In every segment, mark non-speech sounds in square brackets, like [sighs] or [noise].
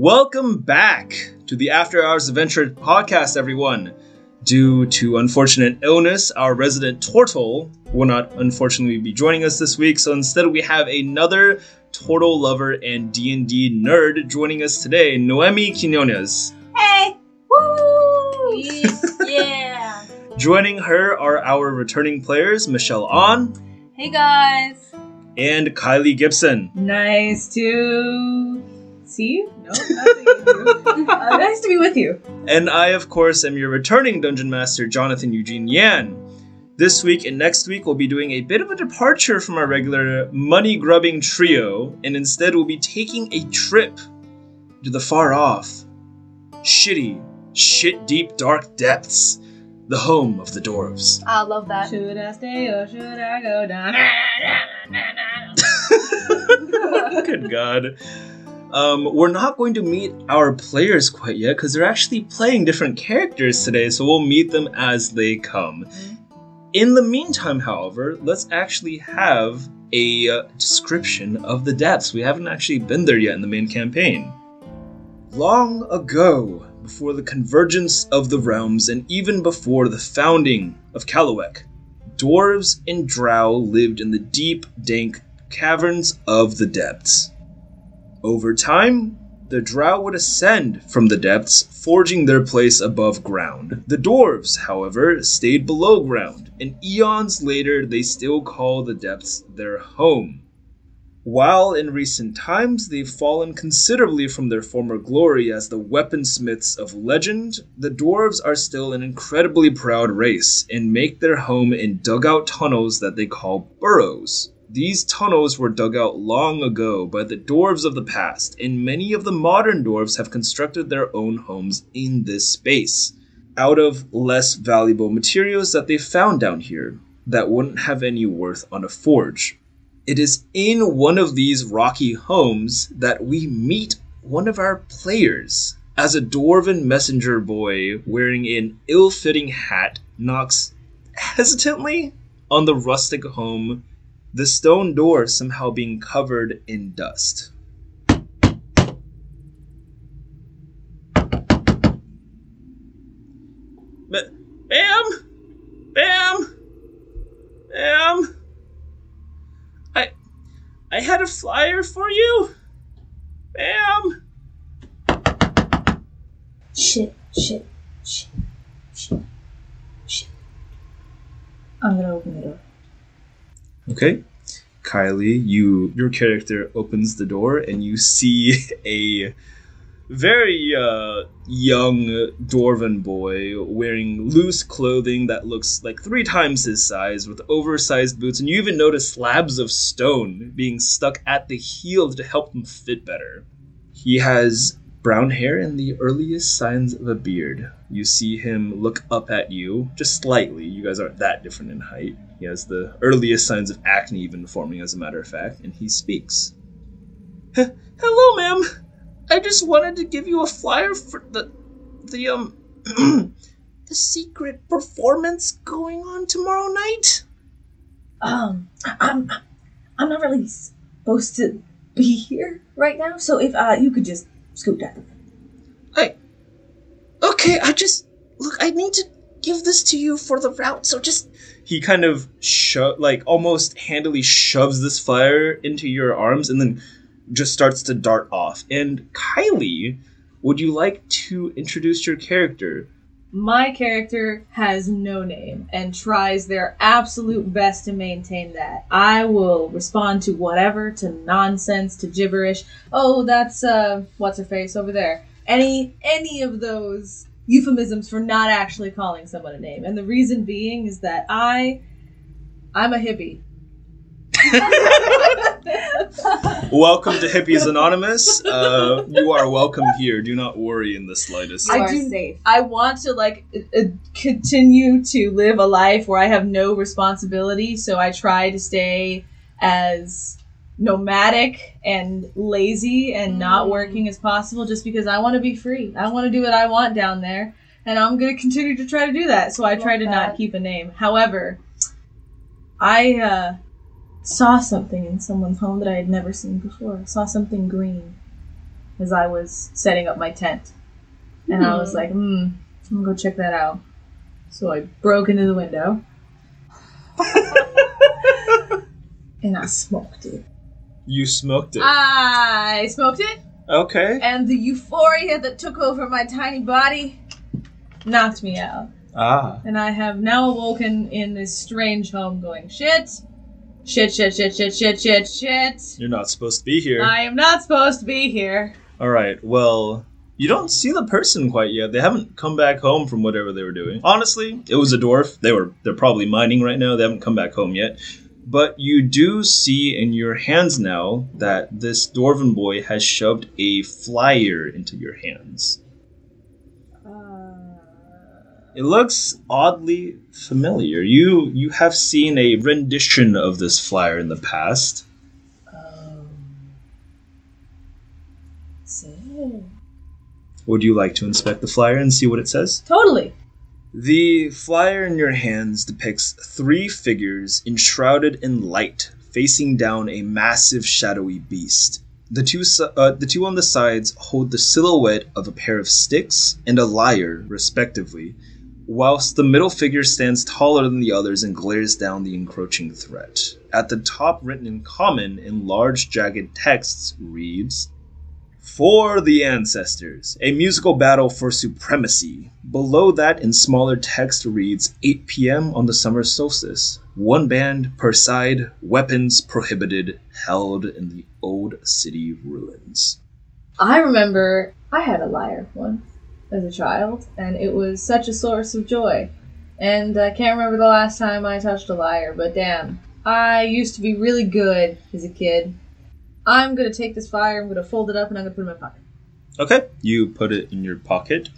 Welcome back to the After Hours Adventure podcast, everyone. Due to unfortunate illness, our resident Tortle will not unfortunately be joining us this week, so instead we have another Turtle lover and D&D nerd joining us today, Noemi Quinones. Hey! Woo! [laughs] yeah! Joining her are our returning players, Michelle Ahn Hey guys! and Kylie Gibson. Nice to see you. No, not [laughs] uh, nice to be with you. And I, of course, am your returning Dungeon Master, Jonathan Eugene Yan. This week and next week, we'll be doing a bit of a departure from our regular money grubbing trio, and instead, we'll be taking a trip to the far off, shitty, shit deep dark depths, the home of the dwarves. I love that. Should I stay or should I go down? [laughs] Good God. Um, we're not going to meet our players quite yet because they're actually playing different characters today, so we'll meet them as they come. In the meantime, however, let's actually have a uh, description of the depths. We haven't actually been there yet in the main campaign. Long ago, before the convergence of the realms and even before the founding of Kalawek, dwarves and drow lived in the deep, dank caverns of the depths. Over time, the drow would ascend from the depths, forging their place above ground. The dwarves, however, stayed below ground, and eons later they still call the depths their home. While in recent times they've fallen considerably from their former glory as the weaponsmiths of legend, the dwarves are still an incredibly proud race and make their home in dugout tunnels that they call burrows. These tunnels were dug out long ago by the dwarves of the past, and many of the modern dwarves have constructed their own homes in this space out of less valuable materials that they found down here that wouldn't have any worth on a forge. It is in one of these rocky homes that we meet one of our players as a dwarven messenger boy wearing an ill fitting hat knocks hesitantly on the rustic home the stone door somehow being covered in dust. Ma- Ma'am! Ma'am! Ma'am! I. I had a flyer for you! Ma'am! Shit, shit, shit, shit, shit. I'm gonna open the door. Okay. Kylie, you your character opens the door and you see [laughs] a very uh, young dwarven boy wearing loose clothing that looks like three times his size with oversized boots and you even notice slabs of stone being stuck at the heel to help him fit better. He has brown hair and the earliest signs of a beard. You see him look up at you just slightly. You guys aren't that different in height. He has the earliest signs of acne even forming, as a matter of fact, and he speaks. Hello, ma'am. I just wanted to give you a flyer for the the um [clears throat] the secret performance going on tomorrow night. Um, I'm, I'm not really supposed to be here right now, so if uh, you could just scoot down. I okay. I just look. I need to give this to you for the route. So just he kind of sho- like almost handily shoves this flyer into your arms and then just starts to dart off. And Kylie, would you like to introduce your character? My character has no name and tries their absolute best to maintain that. I will respond to whatever, to nonsense, to gibberish. Oh, that's uh, what's her face over there. Any any of those euphemisms for not actually calling someone a name. And the reason being is that I I'm a hippie. [laughs] Welcome to Hippies Anonymous. Uh, you are welcome here. Do not worry in the slightest. You I are do- safe. I want to like uh, uh, continue to live a life where I have no responsibility, so I try to stay as nomadic and lazy and not Mm. working as possible just because I want to be free. I want to do what I want down there, and I'm going to continue to try to do that. So I try to that. not keep a name. However, I uh, saw something in someone's home that I had never seen before. I saw something green. as I was setting up my tent. And I was Hmm. like, hmm, I'm gonna go check that out. So I broke into the window. [laughs] and I smoked it. You smoked it. I smoked it, Okay. and the euphoria that took over my tiny body knocked me out. Ah. And I have now awoken in this strange home going shit. Shit, shit, shit, shit, shit, shit, shit. You're not supposed to be here. I am not supposed to be here. All right. Well, you don't see the person quite yet. They haven't come back home from whatever they were doing. Honestly, it was a dwarf. They were they're probably mining right now. They haven't come back home yet. But you do see in your hands now that this dwarven boy has shoved a flyer into your hands. It looks oddly familiar. You you have seen a rendition of this flyer in the past. Um, so. Would you like to inspect the flyer and see what it says? Totally. The flyer in your hands depicts three figures enshrouded in light, facing down a massive shadowy beast. The two, uh, the two on the sides hold the silhouette of a pair of sticks and a lyre, respectively, whilst the middle figure stands taller than the others and glares down the encroaching threat. At the top, written in common in large, jagged texts, reads for the Ancestors, a musical battle for supremacy. Below that, in smaller text, reads 8 p.m. on the summer solstice. One band per side, weapons prohibited, held in the old city ruins. I remember I had a lyre once as a child, and it was such a source of joy. And I can't remember the last time I touched a lyre, but damn. I used to be really good as a kid. I'm gonna take this fire, I'm gonna fold it up, and I'm gonna put it in my pocket. Okay, you put it in your pocket.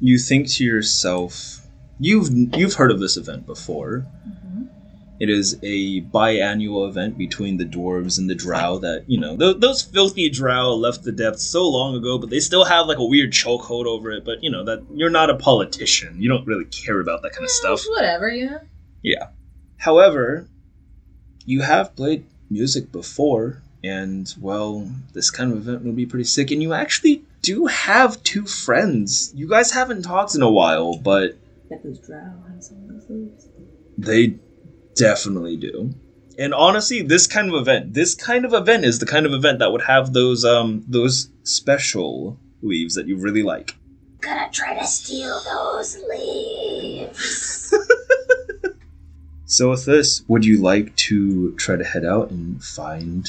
You think to yourself, you've you've heard of this event before. It is a biannual event between the dwarves and the drow that, you know, th- those filthy drow left the depths so long ago, but they still have like a weird chokehold over it. But, you know, that you're not a politician. You don't really care about that kind of stuff. Eh, Whatever, yeah. However, you have played music before, and, well, this kind of event will be pretty sick. And you actually do have two friends. You guys haven't talked in a while, but Bet those drow have some of those leaves. They definitely do. And honestly, this kind of event, this kind of event is the kind of event that would have those um those special leaves that you really like. Gonna try to steal those leaves. [laughs] So with this, would you like to try to head out and find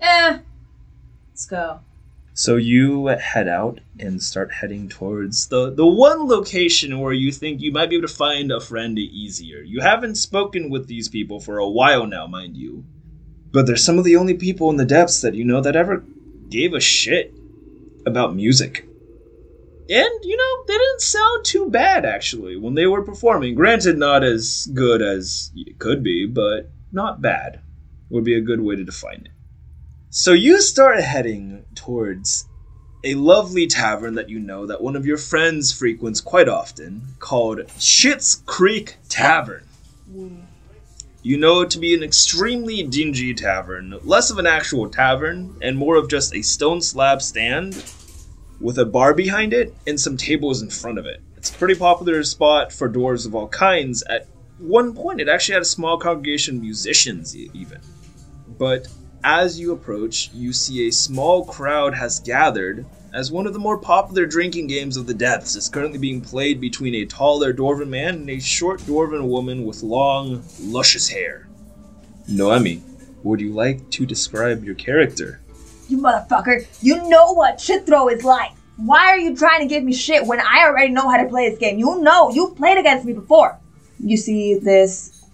Eh. Let's go. So you head out and start heading towards the the one location where you think you might be able to find a friend easier. You haven't spoken with these people for a while now, mind you. But they're some of the only people in the depths that you know that ever gave a shit about music. And, you know, they didn't sound too bad actually when they were performing. Granted not as good as it could be, but not bad. Would be a good way to define it. So you start heading towards a lovely tavern that you know that one of your friends frequents quite often, called Schitt's Creek Tavern. You know it to be an extremely dingy tavern, less of an actual tavern and more of just a stone slab stand with a bar behind it and some tables in front of it. It's a pretty popular spot for dwarves of all kinds. At one point, it actually had a small congregation of musicians, even. But as you approach, you see a small crowd has gathered as one of the more popular drinking games of the depths is currently being played between a taller dwarven man and a short dwarven woman with long, luscious hair. Noemi, would you like to describe your character? You motherfucker, you know what shit throw is like. Why are you trying to give me shit when I already know how to play this game? You know, you've played against me before. You see this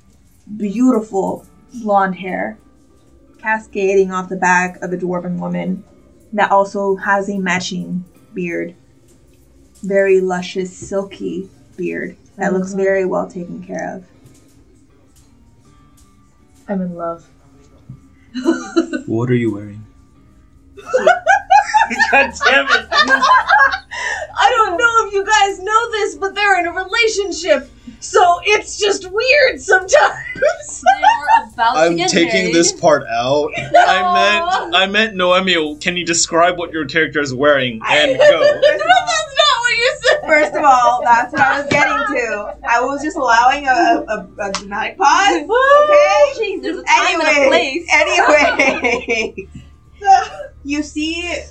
beautiful blonde hair cascading off the back of a dwarven woman that also has a matching beard. Very luscious, silky beard that looks mm-hmm. very well taken care of. I'm in love. What are you wearing? [laughs] [laughs] God damn it! I don't know if you guys know this, but they're in a relationship, so it's just weird sometimes. [laughs] They're about I'm get taking married. this part out. [laughs] I meant I meant Noemi, can you describe what your character is wearing and go? First of all- That's not what you said. First of all, that's what I was getting to. I was just allowing a, a, a dramatic pause. Okay. Jeez, there's a time and a Anyway, place. anyway, you see,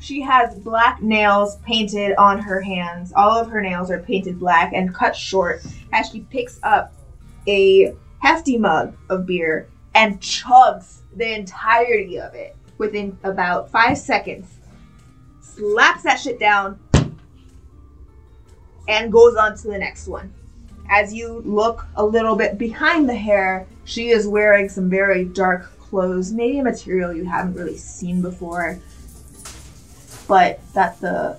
she has black nails painted on her hands. All of her nails are painted black and cut short as she picks up a hefty mug of beer and chugs the entirety of it within about five seconds. Slaps that shit down and goes on to the next one. As you look a little bit behind the hair, she is wearing some very dark clothes, maybe a material you haven't really seen before, but that the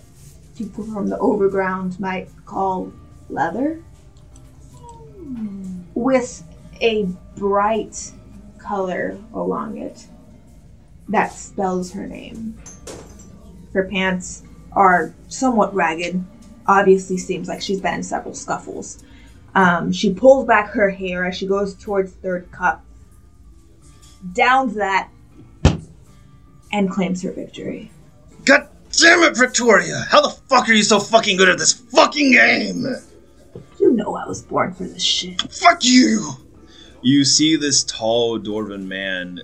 people from the overground might call leather. With a bright color along it that spells her name. Her pants are somewhat ragged, obviously seems like she's been in several scuffles. Um, she pulls back her hair as she goes towards third cup, downs that, and claims her victory. God damn it, Victoria! How the fuck are you so fucking good at this fucking game? You know I was born for this shit. Fuck you! You see this tall dwarven man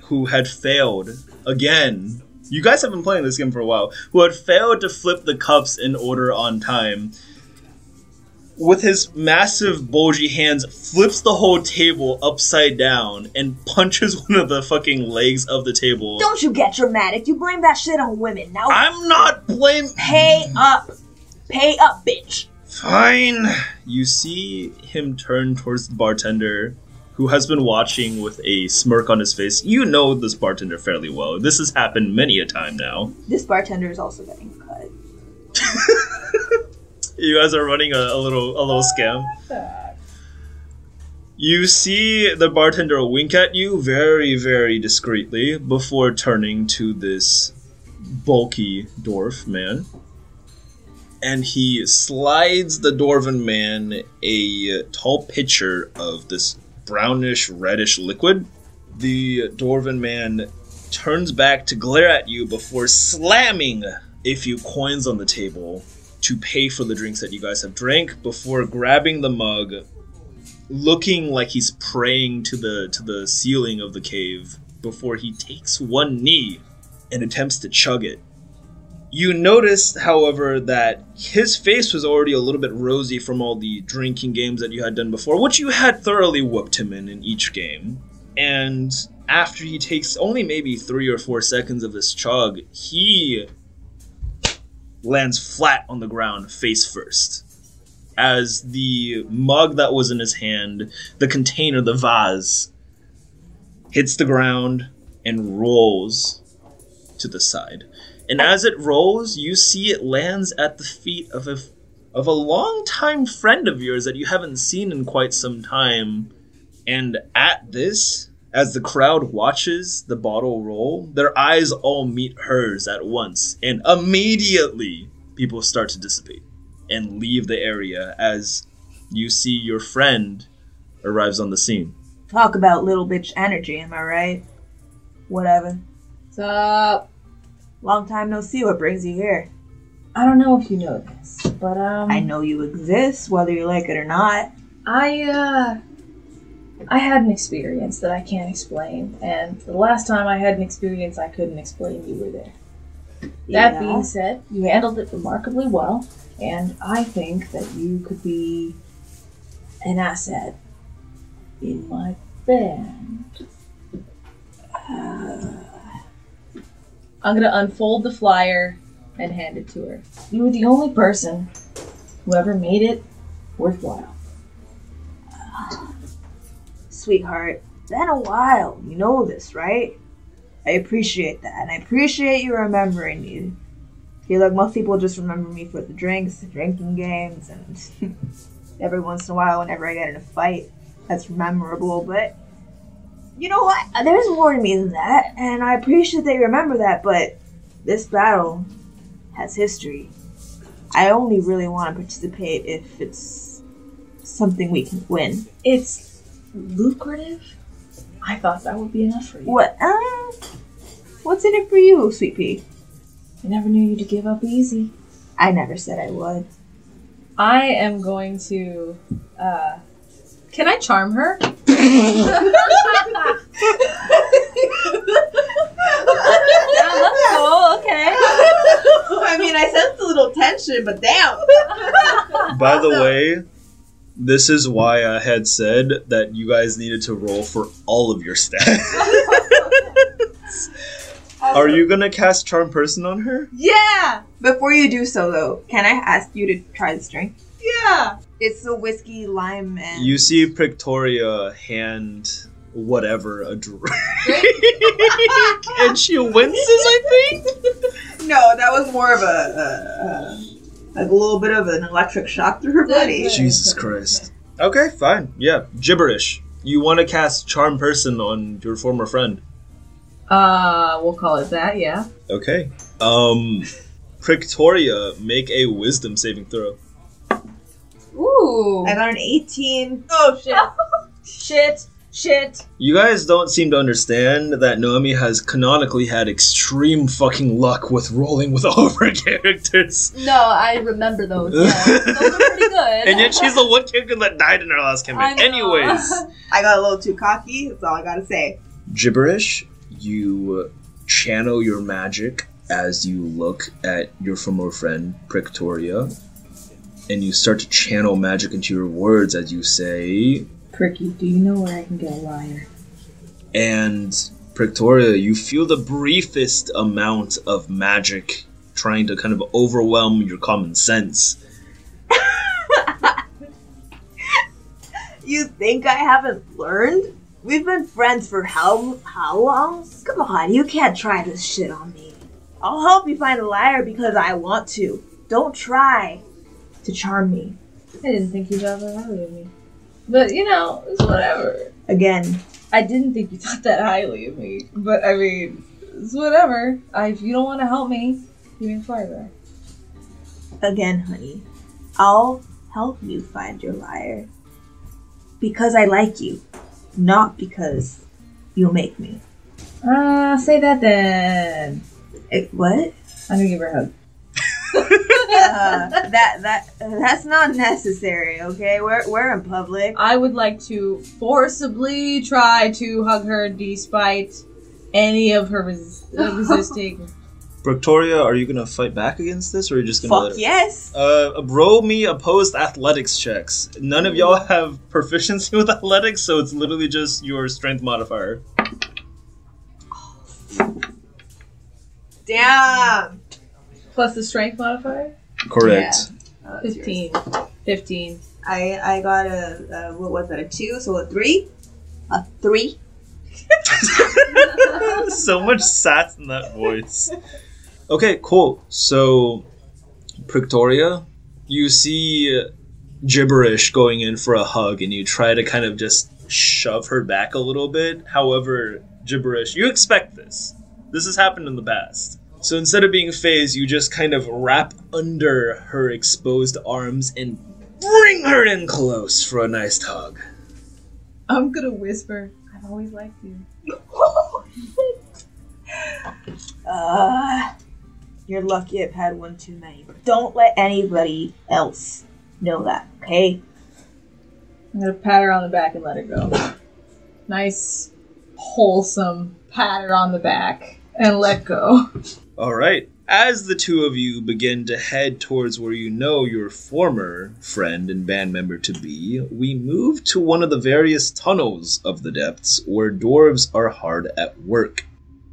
who had failed again. You guys have been playing this game for a while. Who had failed to flip the cups in order on time. With his massive bulgy hands, flips the whole table upside down and punches [laughs] one of the fucking legs of the table. Don't you get dramatic. You blame that shit on women. Now I'm not blame. pay up. Pay up, bitch. Fine. You see him turn towards the bartender, who has been watching with a smirk on his face. You know this bartender fairly well. This has happened many a time now. This bartender is also getting cut. [laughs] You guys are running a, a little a little scam. You see the bartender wink at you very, very discreetly before turning to this bulky dwarf man. And he slides the dwarven man a tall pitcher of this brownish reddish liquid. The dwarven man turns back to glare at you before slamming a few coins on the table to pay for the drinks that you guys have drank before grabbing the mug looking like he's praying to the to the ceiling of the cave before he takes one knee and attempts to chug it. You notice, however, that his face was already a little bit rosy from all the drinking games that you had done before, which you had thoroughly whooped him in in each game. And after he takes only maybe three or four seconds of this chug, he lands flat on the ground, face first as the mug that was in his hand, the container, the vase, hits the ground and rolls to the side. And as it rolls, you see it lands at the feet of a of a longtime friend of yours that you haven't seen in quite some time. And at this, as the crowd watches the bottle roll, their eyes all meet hers at once, and immediately people start to dissipate and leave the area as you see your friend arrives on the scene. Talk about little bitch energy, am I right? Whatever. What's up? Long time no see. What brings you here? I don't know if you know this, but um, I know you exist, whether you like it or not. I uh I had an experience that I can't explain, and the last time I had an experience I couldn't explain, you were there. That Yeah. being said, you handled it remarkably well, and I think that you could be an asset in my band. Uh, I'm gonna unfold the flyer and hand it to her. You were the only person who ever made it worthwhile. Sweetheart, it's been a while. You know this, right? I appreciate that, and I appreciate you remembering me. Feel like most people just remember me for the drinks, the drinking games, and [laughs] every once in a while, whenever I get in a fight, that's memorable. But you know what? There's more to me than that, and I appreciate that you remember that. But this battle has history. I only really want to participate if it's something we can win. It's lucrative, I thought that would be enough for you. What? Uh, what's in it for you, sweet pea? I never knew you to give up easy. I never said I would. I am going to. Uh, can I charm her? [laughs] oh, okay. I mean, I sensed a little tension, but damn. By the [laughs] way, this is why I had said that you guys needed to roll for all of your stats. [laughs] Are you gonna cast Charm Person on her? Yeah. Before you do so, though, can I ask you to try this drink? Yeah. It's the whiskey lime and. You see Prictoria hand whatever a drink, [laughs] and she winces. I think. [laughs] No, that was more of a, a, a like a little bit of an electric shock through her body. Jesus Christ. Okay, fine. Yeah, gibberish. You want to cast Charm Person on your former friend? Uh, we'll call it that. Yeah. Okay. Um, Prictoria, make a Wisdom saving throw. Ooh. I got an 18. Oh shit. [laughs] Shit. Shit. You guys don't seem to understand that Noemi has canonically had extreme fucking luck with rolling with all of her [laughs] characters. No, I remember those. Yeah. [laughs] those are pretty good. And yet she's the one character that died in her last I campaign. know. Anyways, [laughs] I got a little too cocky. That's all I gotta say. gibberish, you channel your magic as you look at your former friend, Prictoria, and you start to channel magic into your words as you say, Pricky, do you know where I can get a lyre? and Prictoria, you feel the briefest amount of magic trying to kind of overwhelm your common sense. [laughs] You think I haven't learned? We've been friends for how how long? Come on, you can't try this shit on me. I'll help you find a lyre because I want to. Don't try to charm me. I didn't think you thought that highly of me. But, you know, it's whatever. Again, I didn't think you thought that highly of me. But, I mean, it's whatever. I, if you don't want to help me, you can fly there. again, honey. I'll help you find your lyre. Because I like you, not because you'll make me. Uh, say that then. Eh, what? I'm gonna give her a hug. Uh, that that that's not necessary. Okay, we're we're in public. I would like to forcibly try to hug her despite any of her res- [laughs] resisting. Prictoria, are you gonna fight back against this, or are you just gonna let Fuck it? yes. Uh, roll me opposed athletics checks. None of y'all have proficiency with athletics, so it's literally just your strength modifier. Damn. Plus the strength modifier? Correct. Uh, that's yours. 15. 15. I I got a, a what was that? A two, so a three. A three. [laughs] so much sass in that voice. Okay, cool. So, Prictoria, you see gibberish going in for a hug, and you try to kind of just shove her back a little bit. However, gibberish, you expect this. This has happened in the past. So instead of being fazed, you just kind of wrap under her exposed arms and bring her in close for a nice hug. I'm gonna whisper, I've always liked you. [laughs] Uh, you're lucky I've had one too many. Don't let anybody else know that, okay? I'm gonna pat her on the back and let her go. Nice, wholesome pat her on the back and let go. All right. As the two of you begin to head towards where you know your former friend and band member to be, we move to one of the various tunnels of the depths where dwarves are hard at work.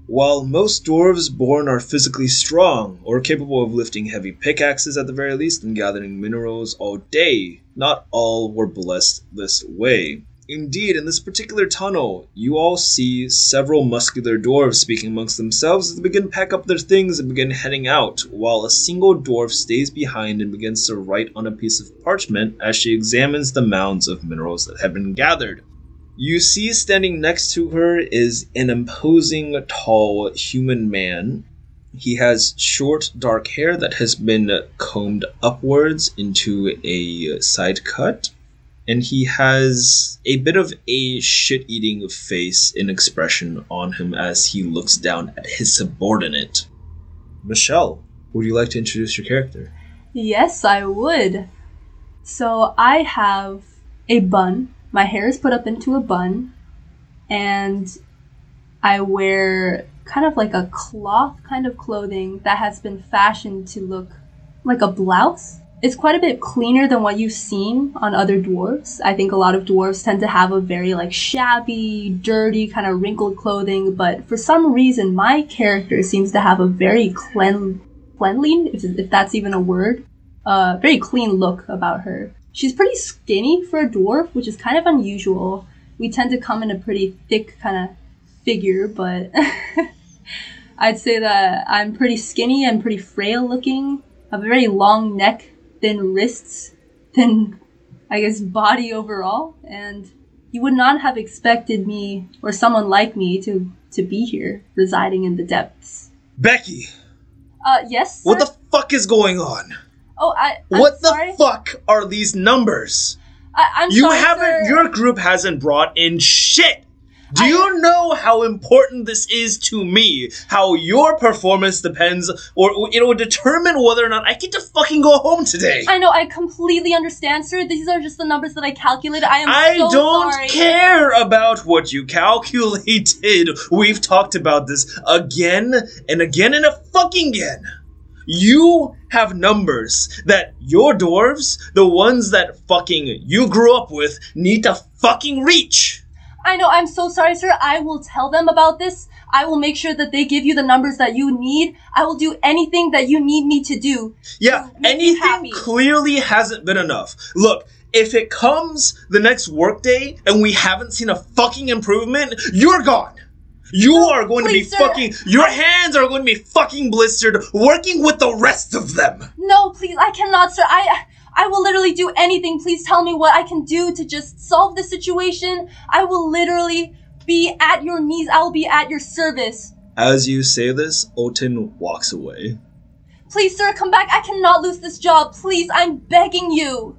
While most dwarves born are physically strong or capable of lifting heavy pickaxes at the very least and gathering minerals all day, not all were blessed this way. Indeed, in this particular tunnel, you all see several muscular dwarves speaking amongst themselves as they begin to pack up their things and begin heading out, while a single dwarf stays behind and begins to write on a piece of parchment as she examines the mounds of minerals that have been gathered. You see standing next to her is an imposing, tall human man. He has short, dark hair that has been combed upwards into a side cut and he has a bit of a shit eating face and expression on him as he looks down at his subordinate. Michelle, would you like to introduce your character? Yes, I would. So I have a bun. My hair is put up into a bun, and I wear kind of like a cloth kind of clothing that has been fashioned to look like a blouse. It's quite a bit cleaner than what you've seen on other dwarves. I think a lot of dwarves tend to have a very like shabby, dirty, kind of wrinkled clothing, but for some reason my character seems to have a very clean, cleanly, if, if that's even a word, uh, very clean look about her. She's pretty skinny for a dwarf, which is kind of unusual. We tend to come in a pretty thick kind of figure, but [laughs] I'd say that I'm pretty skinny and pretty frail looking. I have a very long neck, thin wrists, thin, I guess, body overall, and you would not have expected me or someone like me to to be here, residing in the depths. Becky, Uh, yes. what the fuck is going on? Oh, I. I'm what sorry. the fuck are these numbers? I, I'm You sorry, haven't. sir. Your group hasn't brought in shit. Do I- you know how important this is to me? How your performance depends, or it will determine whether or not I get to fucking go home today. I know. I completely understand, sir. These are just the numbers that I calculated. I am I so don't sorry. care about what you calculated. We've talked about this again and again and a fucking again. You have numbers that your dwarves, the ones that fucking you grew up with, need to fucking reach. I know. I'm so sorry, sir. I will tell them about this. I will make sure that they give you the numbers that you need. I will do anything that you need me to do. Yeah, me anything clearly hasn't been enough. Look, if it comes the next workday and we haven't seen a fucking improvement, you're gone. You are going please, to sir. be fucking. Your hands are going to be fucking blistered working with the rest of them. No, please. I cannot, sir. I. I will literally do anything. Please tell me what I can do to just solve the situation. I will literally be at your knees. I will be at your service. As you say this, Otin walks away. Please, sir, come back. I cannot lose this job. Please, I'm begging you.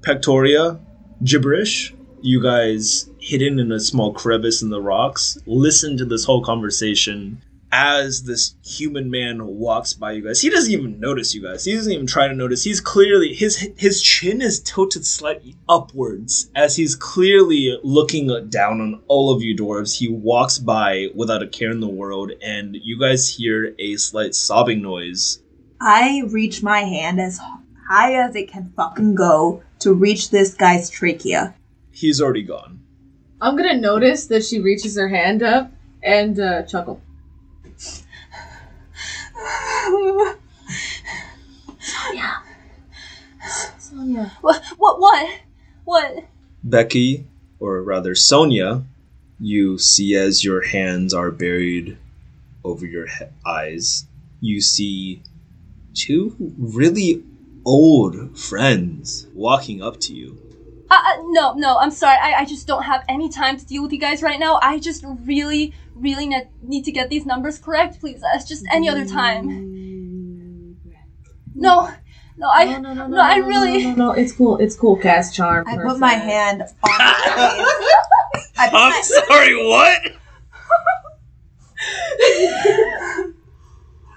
Pectoria, gibberish. You guys hidden in a small crevice in the rocks. Listen to this whole conversation as this human man walks by you guys. He doesn't even notice you guys. He doesn't even try to notice. He's clearly his his chin is tilted slightly upwards as he's clearly looking down on all of you dwarves. He walks by without a care in the world, and you guys hear a slight sobbing noise. I reach my hand as high as it can fucking go to reach this guy's trachea. He's already gone. I'm gonna notice that she reaches her hand up and uh, chuckle. Sonia. Sonia. What? What? What? What? Becky, or rather Sonia, you see as your hands are buried over your he- eyes, you see two really old friends walking up to you. Uh, uh, no, no, I'm sorry. I, I just don't have any time to deal with you guys right now. I just really, really ne- need to get these numbers correct, please. Uh, It's just any other time. No, no, I, no, no, no, no, I really- No, no, no, it's cool. It's cool. Cast charm. I put my hand on her [laughs] face. I'm my, sorry, what? [laughs]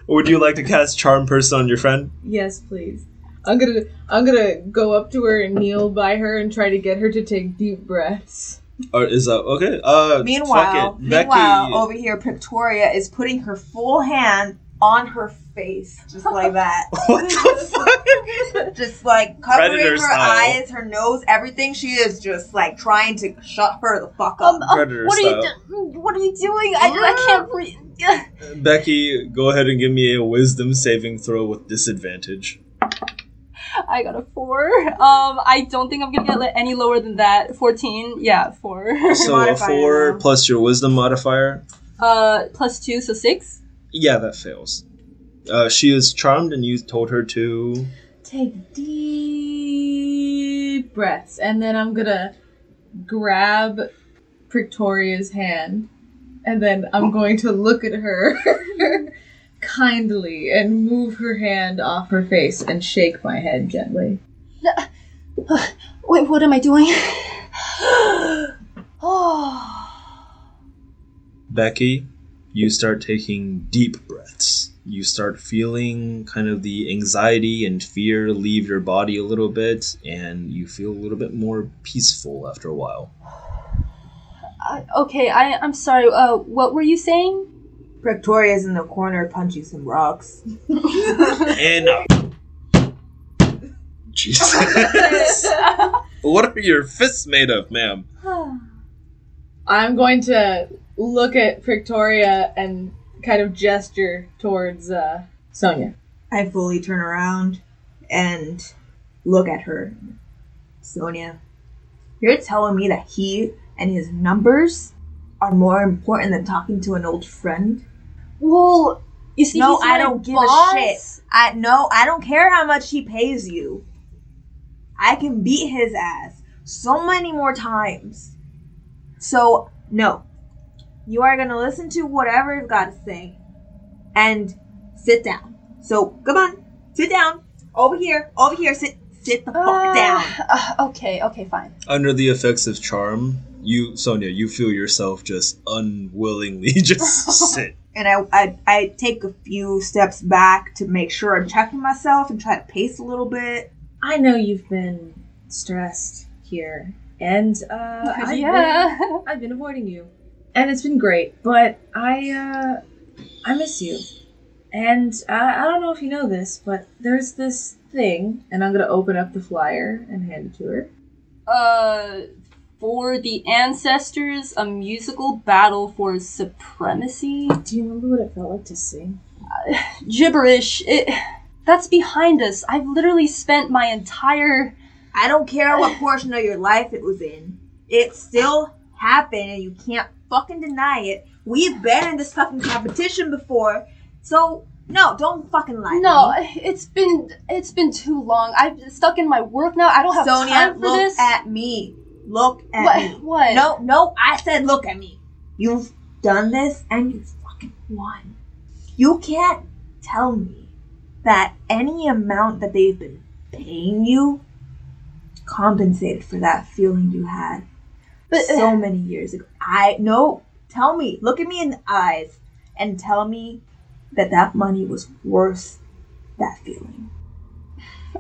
Would you like to cast Charm Person on your friend? Yes, please. I'm gonna I'm gonna go up to her and kneel by her and try to get her to take deep breaths. Or is that okay? Uh, meanwhile, fuck it. meanwhile, Becky, over here, Victoria is putting her full hand on her face, just like that. [laughs] what the fuck? just like covering Predator her style. eyes, her nose, everything. She is just like trying to shut her the fuck up. um, uh, Predator what are you, style. do- what are you doing? I, I can't breathe. Becky, go ahead and give me a Wisdom saving throw with disadvantage. I got a four. Um, I don't think I'm gonna get any lower than that. Fourteen. Yeah, four. So a four plus your wisdom modifier. uh, plus two, so six. Yeah, that fails. Uh, she is charmed, and you told her to. Take deep breaths, and then I'm gonna grab Victoria's hand, and then I'm going to look at her [laughs] kindly and move her hand off her face and shake my head gently. Wait, what am I doing? [gasps] [gasps] oh. Becky, you start taking deep breaths. You start feeling kind of the anxiety and fear leave your body a little bit, and you feel a little bit more peaceful after a while. I- okay, I, I'm sorry. Uh, what were you saying? Victoria's in the corner punching some rocks. [laughs] And. Jesus. [laughs] what are your fists made of, ma'am? [sighs] I'm going to look at Victoria and kind of gesture towards uh, Sonia. I fully turn around and look at her. Sonia, you're telling me that he and his numbers are more important than talking to an old friend? well, you see, No, he's I my don't give boss. a shit. I no, I don't care how much he pays you. I can beat his ass so many more times. So no, you are gonna listen to whatever he's got to say, and sit down. So come on, sit down over here, over here. Sit, sit the fuck Uh, down. uh, okay, okay, fine. Under the effects of charm, you, Sonia, you feel yourself just unwillingly [laughs] just sit. [laughs] and I, I I take a few steps back to make sure I'm checking myself and try to pace a little bit. I know you've been stressed here, and uh, I've, been, yeah. I've been avoiding you, and it's been great. But I, uh, I miss you, and uh, I don't know if you know this, but there's this thing, and I'm gonna open up the flyer and hand it to her. uh, for the ancestors, a musical battle for supremacy. Do you remember what it felt like to sing? Gibberish. It. That's behind us. I've literally spent my entire. I don't care what portion of your life it was in. It still happened and you can't fucking deny it. We've been in this fucking competition before. So, no, don't fucking lie. to No, me. it's been it's been too long. I'm stuck in my work now. I don't have Sonia, time for look this. at me. Look at what? me. What? No, no, I said look at me. You've done this and you fucking won. You can't tell me that any amount that they've been paying you compensated for that feeling you had But so uh, many years ago. I no, tell me, look at me in the eyes and tell me that that money was worth that feeling.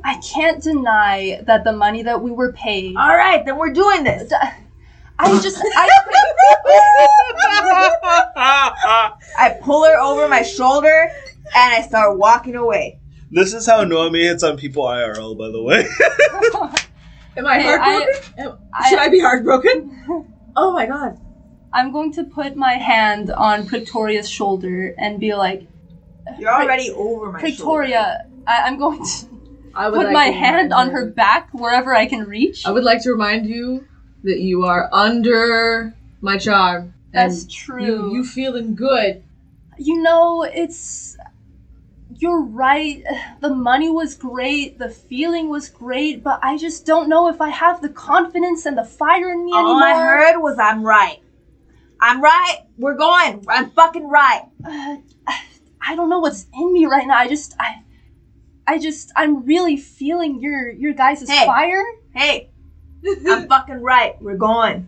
I can't deny that the money that we were paid. All right, then we're doing this. I just I [laughs] I pull her over my shoulder and I start walking away. this is how Noemi hits on people IRL, by the way. [laughs] Am I Hey, heartbroken? Am- I- Should I be heartbroken? [laughs] Oh my god. I'm going to put my hand on Victoria's shoulder and be like, You're already over my shoulder. Victoria, I, I'm going to I would put like my hand on her back wherever I can reach. I would like to remind you that you are under my charm. That's true. You, you feeling good. you know, it's. You're right. [sighs] The money was great. The feeling was great, but I just don't know if I have the confidence and the fire in me All anymore. I heard was I'm right. I'm right. We're going. I'm fucking right. Uh, [sighs] I don't know what's in me right now. I just, I, I just, I'm really feeling your your guys' Hey. fire. Hey, I'm [laughs] fucking right. We're going.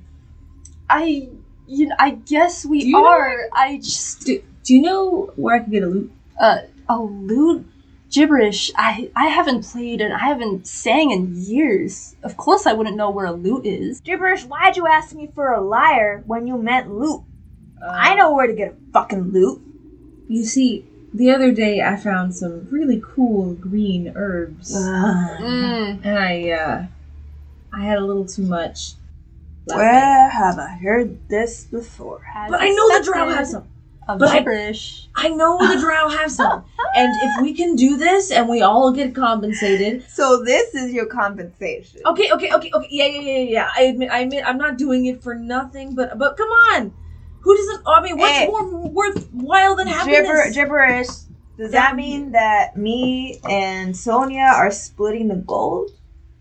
I, you know, I guess we are. I just, Do, do you know where I can get a lute? uh, a lute gibberish. I, I haven't played and I haven't sang in years. Of course, I wouldn't know where a lute is. Gibberish, why'd you ask me for a lyre when you meant lute? Uh, I know where to get a fucking lute. You see, the other day I found some really cool green herbs, Mm. and I, uh, I had a little too much. last night. Where have I heard this before? As But I know the drow has have some. Of but I- gibberish. I know the drow have some. and if we can do this and we all get compensated. [laughs] So this is your compensation. Okay, okay, okay, okay. Yeah, yeah, yeah, yeah. I admit, I admit, I'm not doing it for nothing. But, but come on. Who doesn't? I mean, what's Hey. more worthwhile than happiness? Gibber, gibberish. Does that mean that me and Sonia are splitting the gold?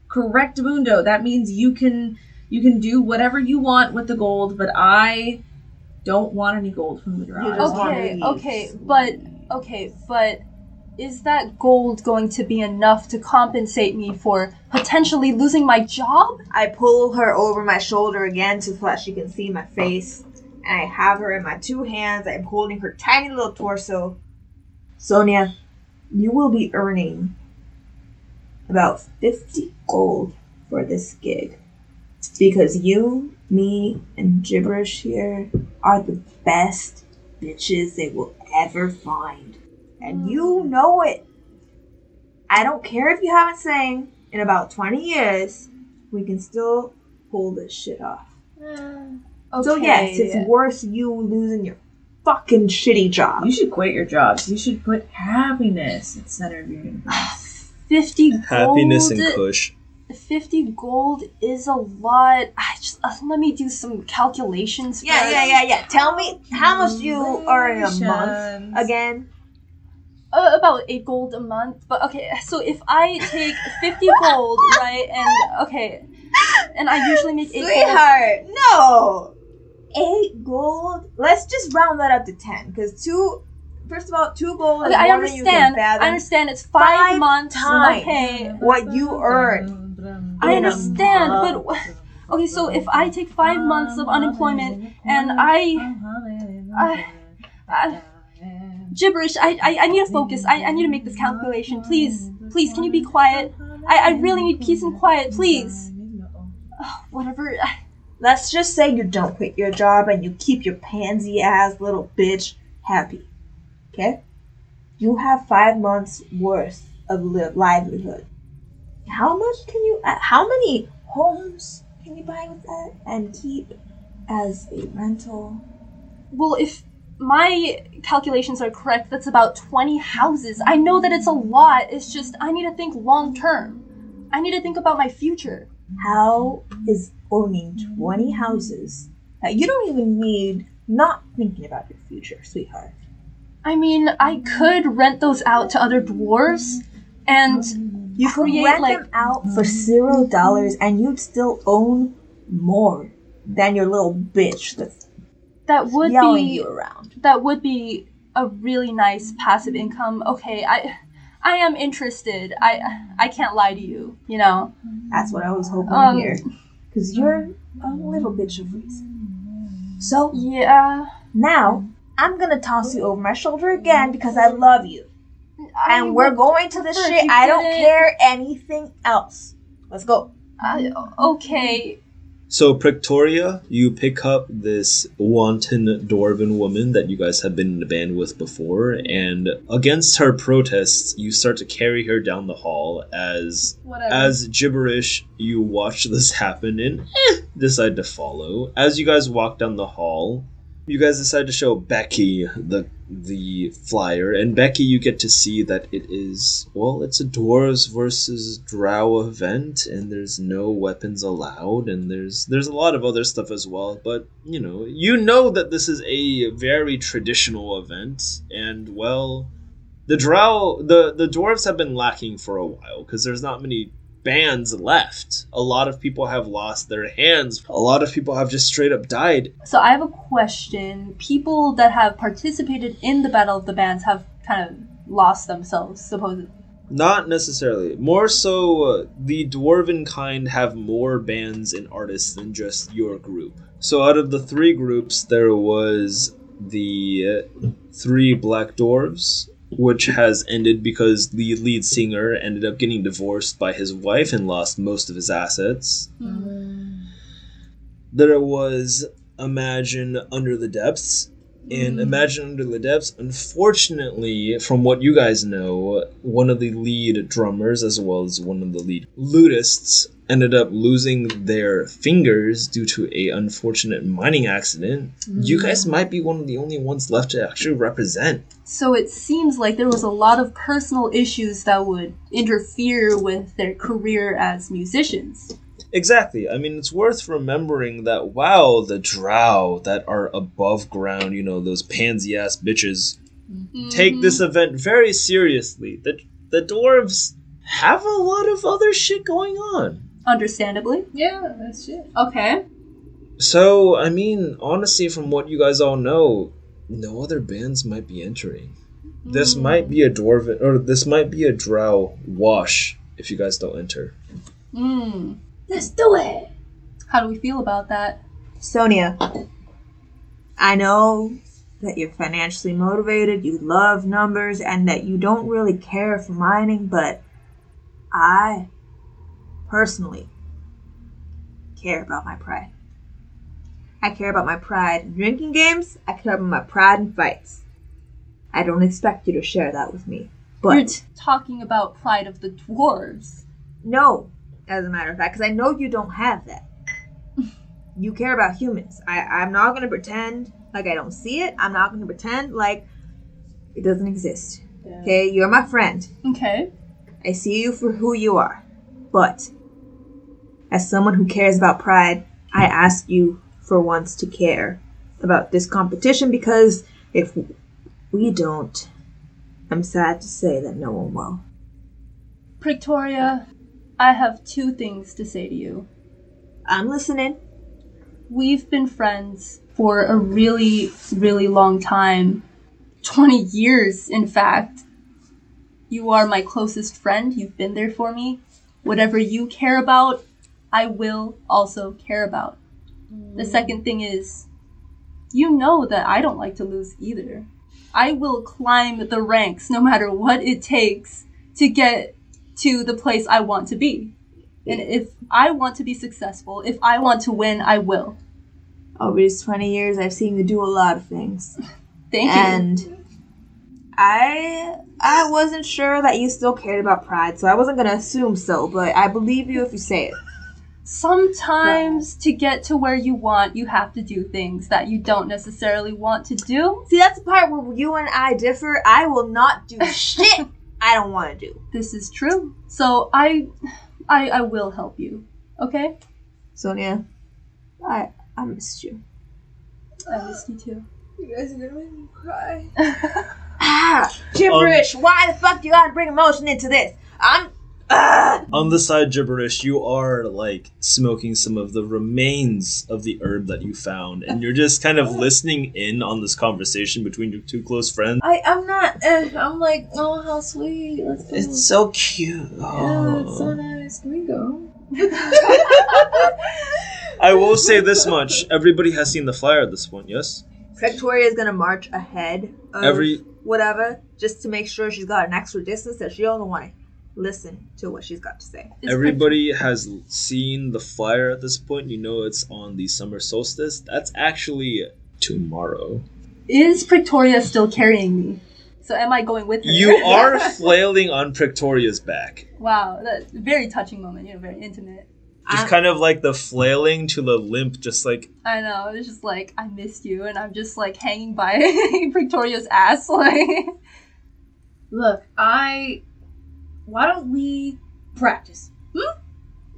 Correct, Mundo. That means you can you can do whatever you want with the gold, but I don't want any gold from the drow. You just want Okay, okay, but okay, but is that gold going to be enough to compensate me for potentially losing my job? I pull her over my shoulder again so that she can see my face. And I have her in my two hands. I'm holding her tiny little torso. Sonia, you will be earning about 50 gold for this gig. Because you, me, and Gibberish here are the best bitches they will ever find. And you know it. I don't care if you haven't sang in about 20 years, we can still pull this shit off. Mm. Okay. So, yes, it's worth you losing your fucking shitty job. You should quit your jobs. You should put happiness at center of your universe. 50 gold. Happiness and Kush. 50 gold is a lot. I just uh, let me do some calculations. Yeah, first. yeah, yeah, yeah. Tell me how much you earn a month again. Uh, about 8 gold a month. But okay, so if I take 50 [laughs] gold, right, and okay, and I usually make 8 gold. Sweetheart, no. Eight gold. Let's just round that up to ten, because two. First of all, two gold Okay, is I more than you can understand. I understand. It's five, Five months. times. Okay, what you earn. I understand, but uh, [laughs] okay. So if I take five months of unemployment and I, I, I gibberish, I, I, I need to focus. I, I need to make this calculation. Please, please, can you be quiet? I, I really need peace and quiet. Please. Whatever. [sighs] Let's just say you don't quit your job and you keep your pansy ass little bitch happy. Okay? You have five months worth of li- livelihood. How much can you, uh, how many homes can you buy with that and keep as a rental? Well, if my calculations are correct, that's about 20 houses. I know that it's a lot. It's just I need to think long term. I need to think about my future. How is owning 20 houses that you don't even need not thinking about your future, sweetheart? I mean, I could rent those out to other dwarves, and You could Create, rent like- them out for zero dollars and you'd still own more than your little bitch that's that would yelling be you around. that would be a really nice passive income. Okay, I I am interested. I I can't lie to you. You know. That's what I was hoping Um, hear. Because you're a little bitch of reason. So Yeah. now I'm gonna toss you over my shoulder again because I love you. I And we're going to this prefer shit. I don't didn't- care anything else. Let's go. I, okay. So, Pretoria, you pick up this wanton dwarven woman that you guys have been in a band with before, and against her protests, you start to carry her down the hall as Whatever. as gibberish you watch this [laughs] happen and eh, decide to follow as you guys walk down the hall you guys decide to show becky the the flyer and becky you get to see that it is well it's a dwarves versus drow event and there's no weapons allowed and there's there's a lot of other stuff as well but you know you know that this is a very traditional event and well the drow the the dwarves have been lacking for a while because there's not many bands left. A lot of people have lost their hands. A lot of people have just straight up died. So I have a question. People that have participated in the Battle of the Bands have kind of lost themselves, supposedly. not necessarily. More so uh, the dwarven kind have more bands and artists than just your group. So out of the three groups there was the uh, three black dwarves which has ended because the lead singer ended up getting divorced by his wife and lost most of his assets mm-hmm. there was Imagine Under the Depths. And Imagine Under the Depths, unfortunately, from what you guys know, one of the lead drummers, as well as one of the lead lutists, ended up losing their fingers due to a unfortunate mining accident. You mm. guys might be one of the only ones left to actually represent. So it seems like there was a lot of personal issues that would interfere with their career as musicians. Exactly. I mean, it's worth remembering that wow, the drow that are above ground, you know, those pansy ass bitches, take this event very seriously. The the dwarves have a lot of other shit going on. Understandably. yeah, that's it. Okay. So, I mean, honestly, from what you guys all know, no other bands might be entering. This Mm. might be a dwarven, or this might be a drow wash if you guys don't enter. Mm. Let's do it. How do we feel about that? Sonia, I know that you're financially motivated, you love numbers, and that you don't really care for mining, but I personally care about my pride. I care about my pride in drinking games, I care about my pride in fights. I don't expect you to share that with me. But You're t- talking about pride of the dwarves. No, as a matter of fact, because I know you don't have that. You care about humans. I, I'm not going to pretend like I don't see it. I'm not going to pretend like it doesn't exist. Okay, you're my friend. Okay. I see you for who you are. But as someone who cares about pride, I ask you for once to care about this competition because if we don't, I'm sad to say that no one will. Pretoria, I have two things to say to you. I'm listening. We've been friends for a really, really long time 20 years, in fact. You are my closest friend. You've been there for me. Whatever you care about, I will also care about. The mm. second thing is, you know that I don't like to lose either. I will climb the ranks no matter what it takes to get to the place I want to be. And if I want to be successful, if I want to win, I will. Over these 20 years, I've seen you do a lot of things. [laughs] Thank you. and I I wasn't sure that you still cared about pride, so I wasn't gonna assume so, but I believe you if you say it. Sometimes to get to where you want, you have to do things that you don't necessarily want to do. See, that's the part where you and I differ. I will not do [laughs] shit I don't want to do. This is true. So I I I will help you. Okay? Sonia, I I missed you. I missed you too. You guys are gonna make me cry. [laughs] Ah, gibberish. Why the fuck do you gotta bring emotion into this? I'm. On the side gibberish, you are like smoking some of the remains of the herb that you found, and you're just kind of listening in on this conversation between your two close friends. I I'm not. Uh, I'm like, oh, how sweet. Let's go. It's so cute. yeah, it's so nice. Can we go? I will say this much: everybody has seen the flyer at this point. Yes, Victoria is gonna march ahead of Every- whatever, just to make sure she's got an extra distance that she doesn't want to listen to what she's got to say. Is everybody has seen the flyer at this point. You know it's on the summer solstice. That's actually tomorrow. Is Pretoria still carrying me? So am I going with her? You [laughs] are flailing on Prictoria's back. wow, that's a very touching moment, you know, very intimate. Just I'm- kind of like the flailing to the limp, just like I know, it's just like I missed you and I'm just like hanging by [laughs] Pretoria's ass [laughs] like Look, I. Why don't we practice? Hmm?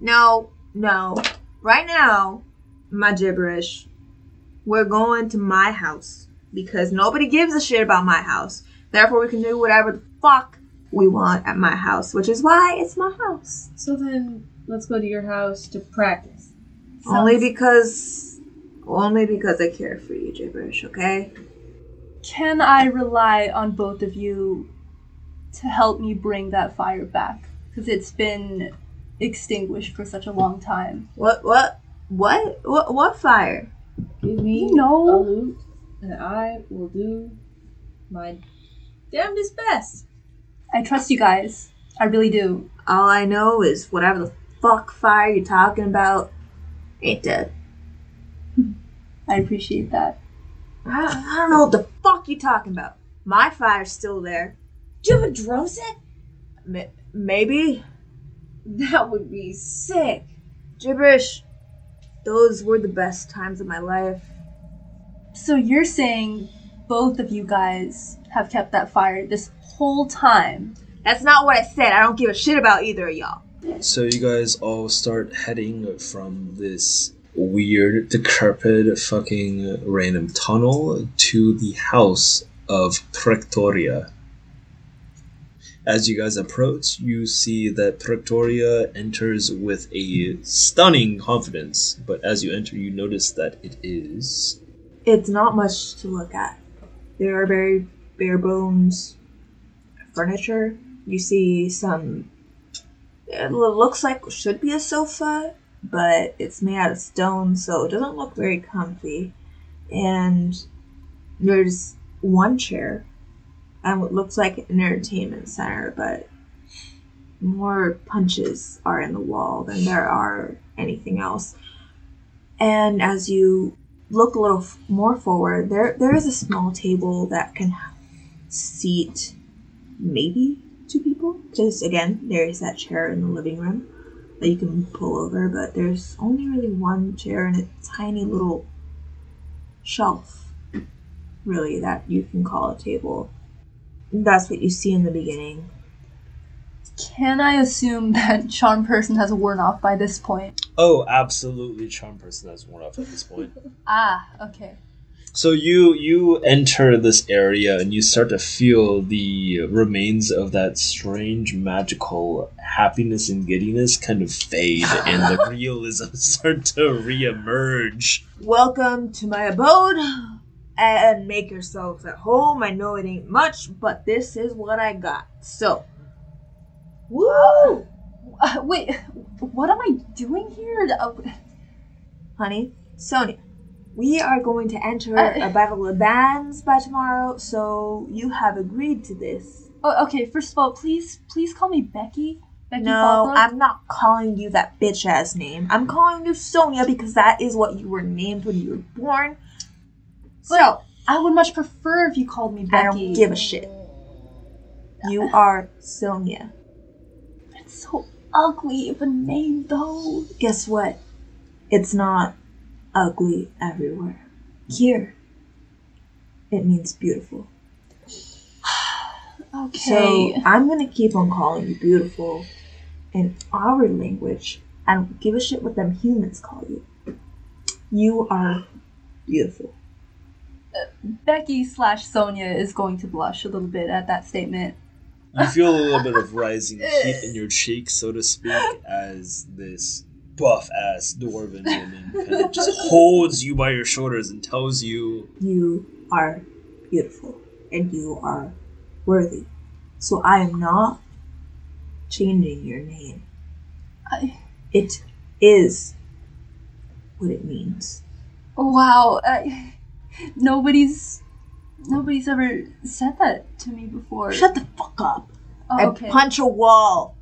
No, no. Right now, my gibberish. We're going to my house because nobody gives a shit about my house. Therefore, we can do whatever the fuck we want at my house, which is why it's my house. So then, let's go to your house to practice. Only because, only because I care for you, gibberish. Okay. Can I rely on both of you to help me bring that fire back? Because it's been extinguished for such a long time. What? What? What? What? What fire? Give me You know. a lute, and I will do my damnedest best. I trust you guys. I really do. All I know is whatever the fuck fire you're talking about ain't dead. [laughs] I appreciate that. I, I don't know what the fuck you're talking about. My fire's still there. Do you have a drum set? M- maybe. That would be sick. Gibberish. Those were the best times of my life. So you're saying both of you guys have kept that fire this whole time? That's not what I said. I don't give a shit about either of y'all. So you guys all start heading from this weird, decrepit, fucking random tunnel to the house of Pretoria. As you guys approach, you see that Pretoria enters with a stunning confidence, but as you enter, you notice that it is It's not much to look at. There are very bare bones furniture. You see some. It looks like should be a sofa, but it's made out of stone, so it doesn't look very comfy. And there's one chair, and what looks like an entertainment center, but more punches are in the wall than there are anything else. And as you look a little f- more forward, there there is a small table that can seat maybe two people. Because again, there is that chair in the living room that you can pull over, but there's only really one chair and a tiny little shelf, really, that you can call a table. That's what you see in the beginning. Can I assume that charm person has worn off by this point? Oh, absolutely. Charm person has worn off at this point. [laughs] Ah, okay. So you you enter this area and you start to feel the remains of that strange magical happiness and giddiness kind of fade, and the [laughs] realism [laughs] start to reemerge. Welcome to my abode and make yourselves at home. I know it ain't much, but this is what I got. So, woo! Uh, [laughs] wait, what am I doing here? Uh, honey, Sonia, we are going to enter Uh, a battle of bands by tomorrow, so you have agreed to this. oh, okay, first of all, please, please call me Becky. Becky no. I'm not calling you that bitch ass name. I'm calling you Sonia because that is what you were named when you were born. So, I would much prefer if you called me Becky. I don't give a shit. You [laughs] are Sonia. It's so ugly of a name, though. Guess what? It's not ugly everywhere. Here, it means beautiful. [sighs] Okay. So I'm gonna keep on calling you beautiful in our language. I don't give a shit what them humans call you. You are beautiful. Becky slash Sonia is going to blush a little bit at that statement. You feel a little bit of rising [laughs] heat in your cheeks, so to speak, as this buff ass dwarven woman kind of just [laughs] holds you by your shoulders and tells you, You are beautiful and you are worthy. So I am not changing your name. I, It is what it means. wow. I, nobody's nobody's ever said that to me before. Shut the fuck up. oh, I okay. punch a wall,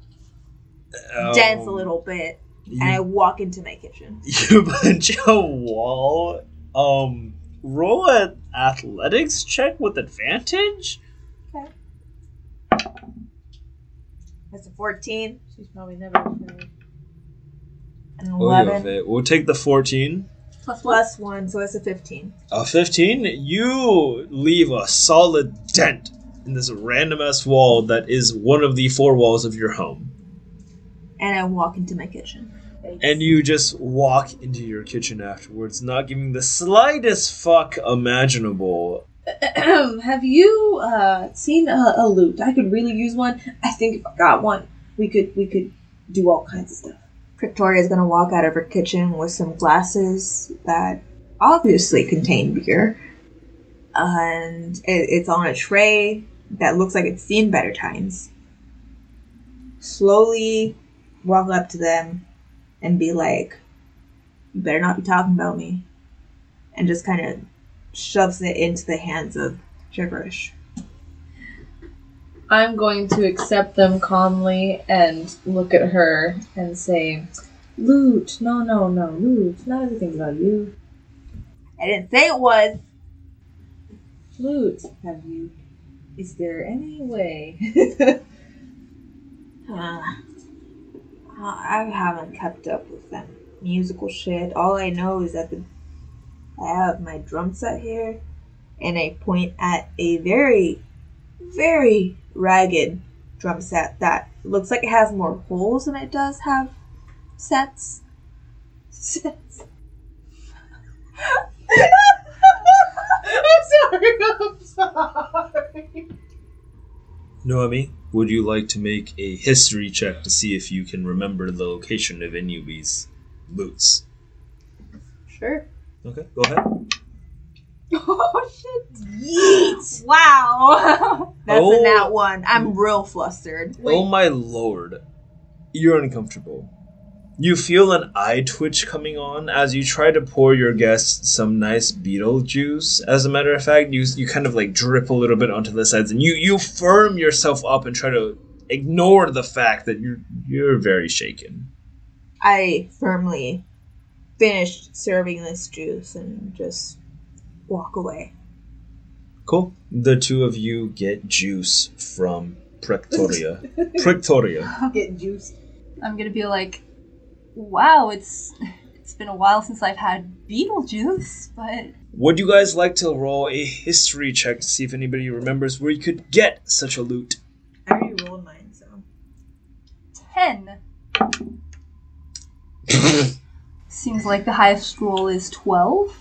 dance a little bit, You, and I walk into my kitchen. you [laughs] punch a wall. Um, roll an athletics check with advantage. Okay. That's a 14, She's probably never afraid. an We'll, go 11, it. we'll take the 14. Plus what? plus 1, so it's a 15. A 15, you leave a solid dent in this random ass wall that is one of the four walls of your home. And I walk into my kitchen. And you just walk into your kitchen afterwards, not giving the slightest fuck imaginable. [clears throat] Have you uh, seen a, a lute? I could really use one. I think if I got one, we could we could do all kinds of stuff. Victoria's gonna walk out of her kitchen with some glasses that obviously contain beer. And it, it's on a tray that looks like it's seen better times. Slowly walk up to them and be like, You better not be talking about me. And just kind of shoves it into the hands of gibberish. I'm going to accept them calmly and look at her and say, "Loot? No, no, no, loot. Not everything's about you. I didn't say it was. Loot. Have you? Is there any way?" [laughs] Uh, I haven't kept up with them musical shit. All I know is that the, I have my drum set here, and I point at a very, very ragged drum set that looks like it has more holes than it does have sets. Sets. [laughs] I'm sorry. I'm sorry. Noemi, would you like to make a history check to see if you can remember the location of any of these lutes? Sure. Okay, go ahead. Oh shit! Yeet! Wow. [laughs] That's Oh. a nat oh. one. I'm real flustered. Oh my lord. You're uncomfortable. You feel an eye twitch coming on as you try to pour your guests some nice beetle juice. As a matter of fact, you, you kind of like drip a little bit onto the sides and you, you firm yourself up and try to ignore the fact that you're you're very shaken. I firmly finished serving this juice and just walk away. Cool. The two of you get juice from Prectoria. [laughs] Prectoria. [laughs] Get juiced. I'm gonna be like, wow, it's it's been a while since I've had Beetlejuice, but Would you guys like to roll a history check to see if anybody remembers where you could get such a lute? I already rolled mine, so. ten [laughs] seems like the highest roll is twelve.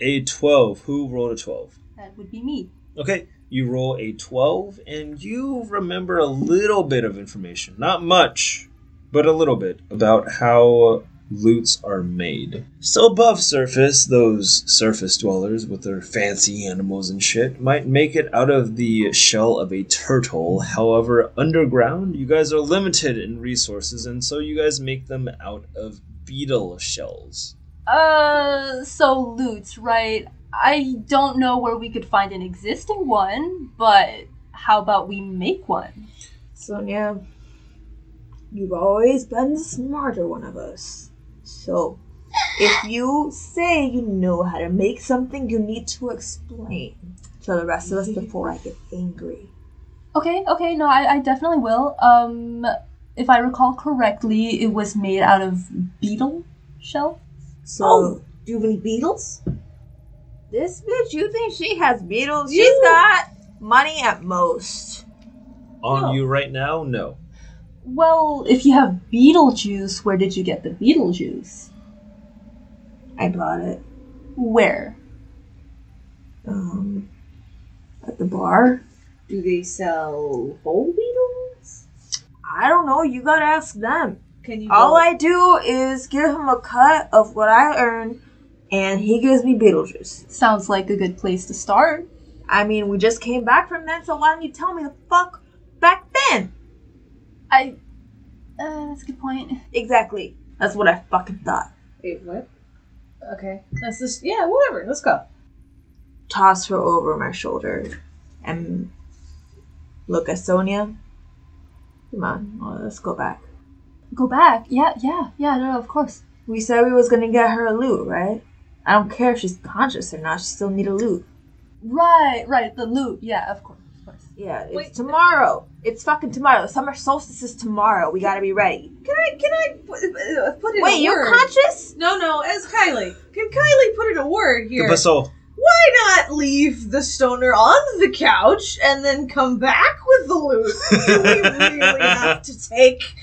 A 12. Who rolled a 12? That would be me. Okay, you roll a 12 and you remember a little bit of information. Not much, but a little bit about how lutes are made. So above surface, those surface dwellers with their fancy animals and shit might make it out of the shell of a turtle. However, underground, you guys are limited in resources and so you guys make them out of beetle shells. Uh, so lutes, right? I don't know where we could find an existing one, but how about we make one? Sonia, you've always been the smarter one of us. So, if you say you know how to make something, you need to explain to the rest of us before I get angry. Okay, okay, no, I, I definitely will. Um, if I recall correctly, it was made out of beetle shell. So, Oh, do you have any beetles? this bitch, you think she has beetles? You- She's got money at most. On Oh. you right now? No. Well, if you have beetle juice, where did you get the beetle juice? I bought it. Where? Um, at the bar. Do they sell whole beetles? I don't know. You gotta ask them. Can you? All go- I do is give him a cut of what I earn, and he gives me Beetlejuice. Sounds like a good place to start. I mean, we just came back from then, so why don't you tell me the fuck back then? I. Uh, that's a good point. Exactly. That's what I fucking thought. Wait, what? Okay, that's just yeah. Whatever. Let's go. Toss her over my shoulder and look at Sonia. Come on, well, let's go back. Go back. Yeah, yeah, yeah, no, of course. We said we was gonna get her a lute, right? I don't care if she's conscious or not. She still need a lute. Right, right, the lute. Yeah, of course, of course. Yeah, it's Wait. tomorrow. It's fucking tomorrow. The Summer solstice is tomorrow. We gotta be ready. Can I? Can I put, uh, put in Wait, a you're word? conscious? No, no. As Kylie, can Kylie put in a word ¿Qué here? pasó? Why not leave the stoner on the couch and then come back with the lute? Do we really have to take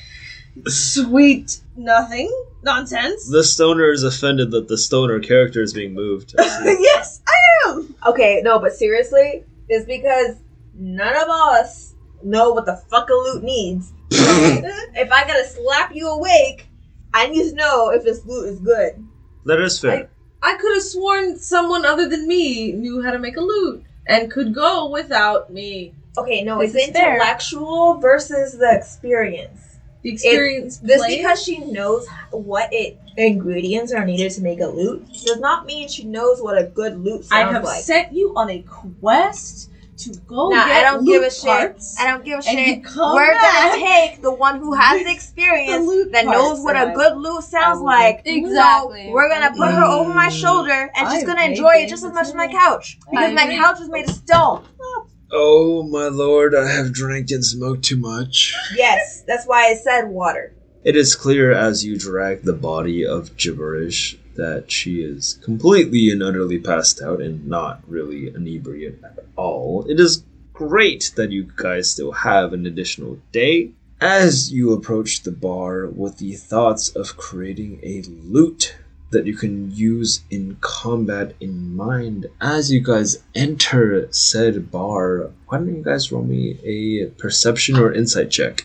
sweet nothing nonsense? The stoner is offended that the stoner character is being moved. [laughs] yes, I am. Okay, no, but seriously, it's because none of us know what the fuck a lute needs. [laughs] if I gotta slap you awake, I need to know if this lute is good. that is fair. I could have sworn someone other than me knew how to make a lute and could go without me. Okay, no, This it's is fair. intellectual versus the experience. The experience. This plays- because she knows what it ingredients are needed to make a lute does not mean she knows what a good lute I have like. sent you on a quest to go get I don't lute give a shit. parts. I don't give a And you shit. We're back gonna take the one who has the The experience lute that knows what a good lute sounds like. Exactly. So we're gonna put her over my mm. shoulder, and she's gonna enjoy it just as much as my couch because my couch was made of stone. Oh, oh my lord, I have drank and smoked too much. Yes, that's why I said water. It is clear as you drag the body of gibberish that she is completely and utterly passed out and not really inebriate at all. It is great that you guys still have an additional day. As you approach the bar with the thoughts of creating a lute that you can use in combat in mind, as you guys enter said bar, why don't you guys roll me a perception or insight check?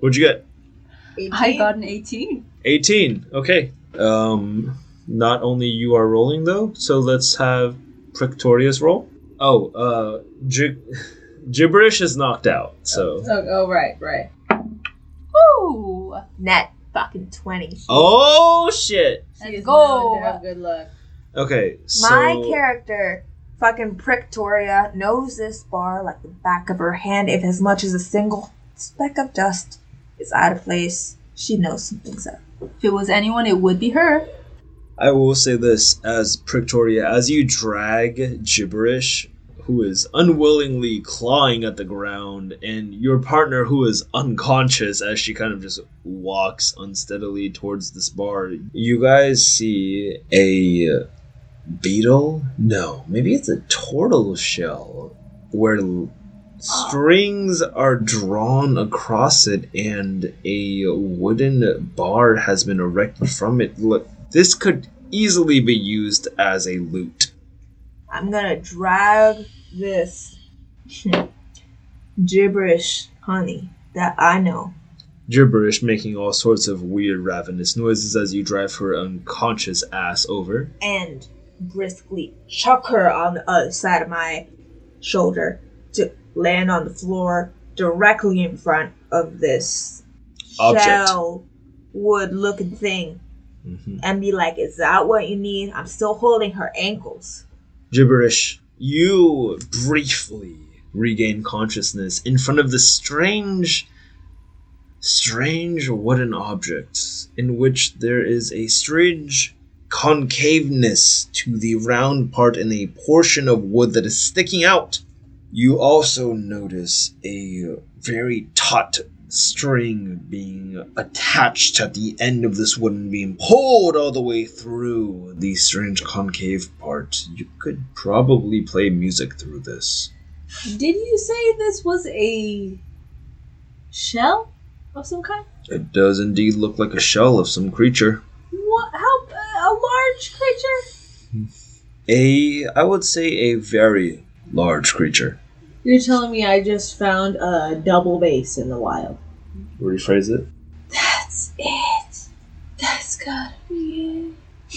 What'd you get? I got an 18. 18. Okay. Um Not only you are rolling though, so let's have Prictorius roll. Oh, uh, gi- [laughs] gibberish is knocked out. So, Oh, oh right, right. Ooh. Net fucking 20. oh shit. She Let's go. known to have good luck. Okay, so My character, fucking Prictoria, knows this bar like the back of her hand. If as much as a single speck of dust is out of place, she knows something's up. If it was anyone, it would be her. I will say this as Prictoria, as you drag gibberish, who is unwillingly clawing at the ground, and your partner, who is unconscious as she kind of just walks unsteadily towards this bar, you guys see a beetle? No, maybe it's a turtle shell where strings are drawn across it and a wooden bar has been erected from it. Look, this could easily be used as a lute. I'm gonna drag this [laughs] gibberish honey that I know Gibberish making all sorts of weird ravenous noises as you drive her unconscious ass over. and briskly chuck her on the other side of my shoulder to land on the floor directly in front of this Object. shell wood looking thing Mhm. and be like, Is that what you need? I'm still holding her ankles. Gibberish, you briefly regain consciousness in front of the strange, strange wooden object in which there is a strange concaveness to the round part in a portion of wood that is sticking out. You also notice a very taut string being attached at the end of this wooden beam, pulled all the way through the strange concave part. You could probably play music through this. Did you say this was a shell of some kind? It does indeed look like a shell of some creature. What? How? Uh, a large creature? A, I would say, a very large creature. You're telling me I just found a double bass in the wild? Rephrase it. That's it. That's gotta be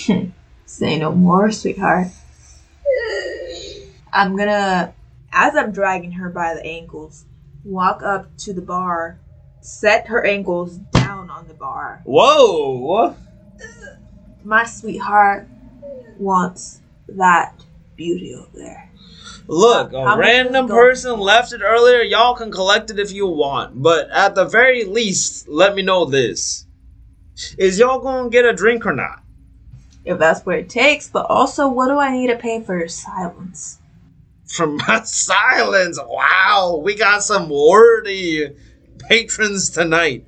it. [laughs] Say no more, sweetheart. I'm gonna, as I'm dragging her by the ankles, walk up to the bar, set her ankles down on the bar. Whoa! My sweetheart wants that beauty over there. Look, a random person left it earlier. Y'all can collect it if you want, but at the very least, let me know this: is y'all gonna get a drink or not? If that's what it takes, but also, what do I need to pay for your silence? From [laughs] my silence, wow, we got some wordy patrons tonight.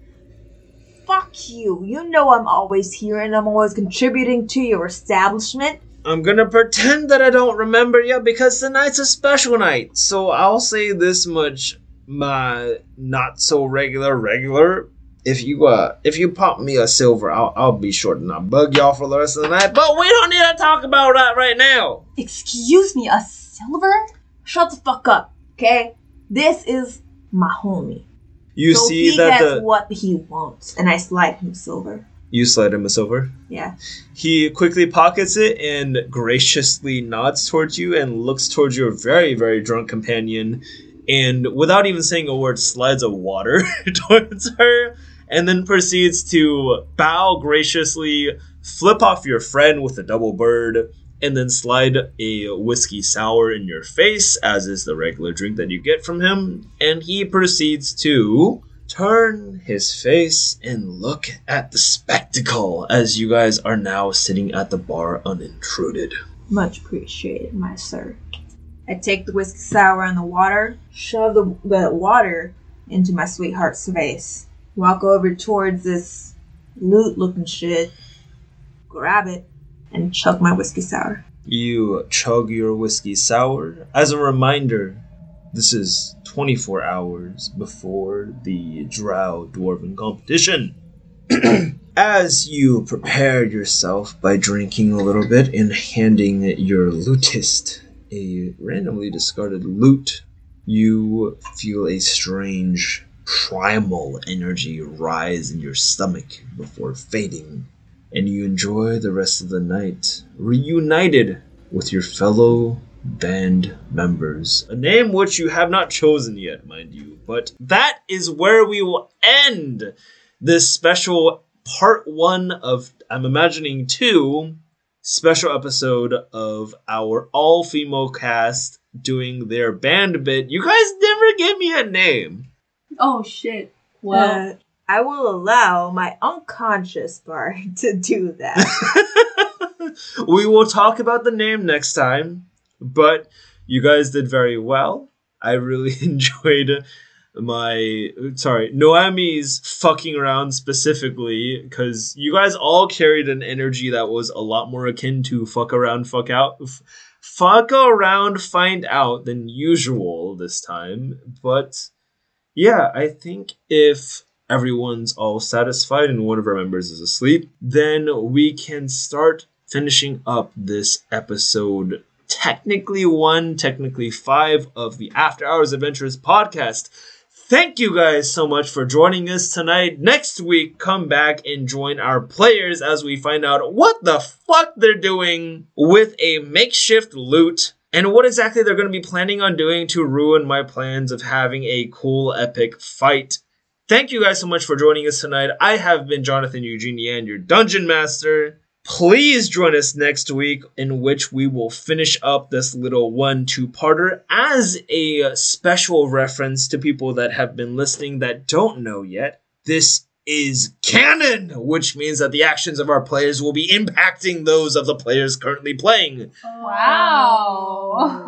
Fuck you. You know I'm always here and I'm always contributing to your establishment. I'm gonna pretend that I don't remember you because tonight's a special night. So I'll say this much, my not so regular regular. If you uh if you pop me a silver, I'll I'll be sure to not bug y'all for the rest of the night. But we don't need to talk about that right now. Excuse me, a silver? Shut the fuck up, okay? This is my homie. You so see he that gets the what he wants, and I slide him silver. You slide him a silver. Yeah. He quickly pockets it and graciously nods towards you and looks towards your very, very drunk companion and without even saying a word slides a water [laughs] towards her and then proceeds to bow graciously, flip off your friend with a double bird, and then slide a whiskey sour in your face, as is the regular drink that you get from him, and he proceeds to turn his face and look at the spectacle as you guys are now sitting at the bar unintruded. Much appreciated, my sir. I take the whiskey sour and the water, shove the, the water into my sweetheart's face, walk over towards this lute looking shit, grab it, and chug my whiskey sour. You chug your whiskey sour. As a reminder, this is 24 hours before the Drow Dwarven competition. [clears throat] As you prepare yourself by drinking a little bit and handing your lutist a randomly discarded lute, you feel a strange primal energy rise in your stomach before fading and you enjoy the rest of the night, reunited with your fellow band members. A name which you have not chosen yet, mind you. But that is where we will end this special part one of, I'm imagining two, special episode of our all female cast doing their band bit. You guys never gave me a name. Oh shit. Well, Uh, I will allow my unconscious part [laughs] to do that. [laughs] we will talk about the name next time, but you guys did very well. I really [laughs] enjoyed my sorry Noemi's fucking around specifically because you guys all carried an energy that was a lot more akin to fuck around, fuck out, f- fuck around, find out than usual this time. But yeah, I think if everyone's all satisfied and one of our members is asleep, then we can start finishing up this episode. Technically one, technically five of the After Hours Adventures podcast. Thank you guys so much for joining us tonight. Next week, come back and join our players as we find out what the fuck they're doing with a makeshift lute and what exactly they're going to be planning on doing to ruin my plans of having a cool, epic fight. Thank you guys so much for joining us tonight. I have been Jonathan Eugene Yan, your dungeon master. Please join us next week, in which we will finish up this little one two parter as a special reference to people that have been listening that don't know yet. This is canon, which means that the actions of our players will be impacting those of the players currently playing. Wow.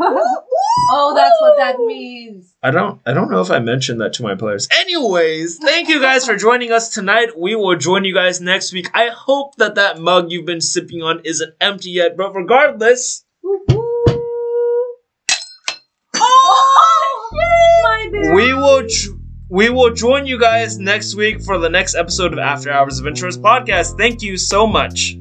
oh, that's what that means. I don't I don't know if I mentioned that to my players. Anyways, thank you guys for joining us tonight. We will join you guys next week. I hope that that mug you've been sipping on isn't empty yet, but regardless, oh, oh, My bear. we will j- we will join you guys next week for the next episode of After Hours Adventures podcast. Thank you so much.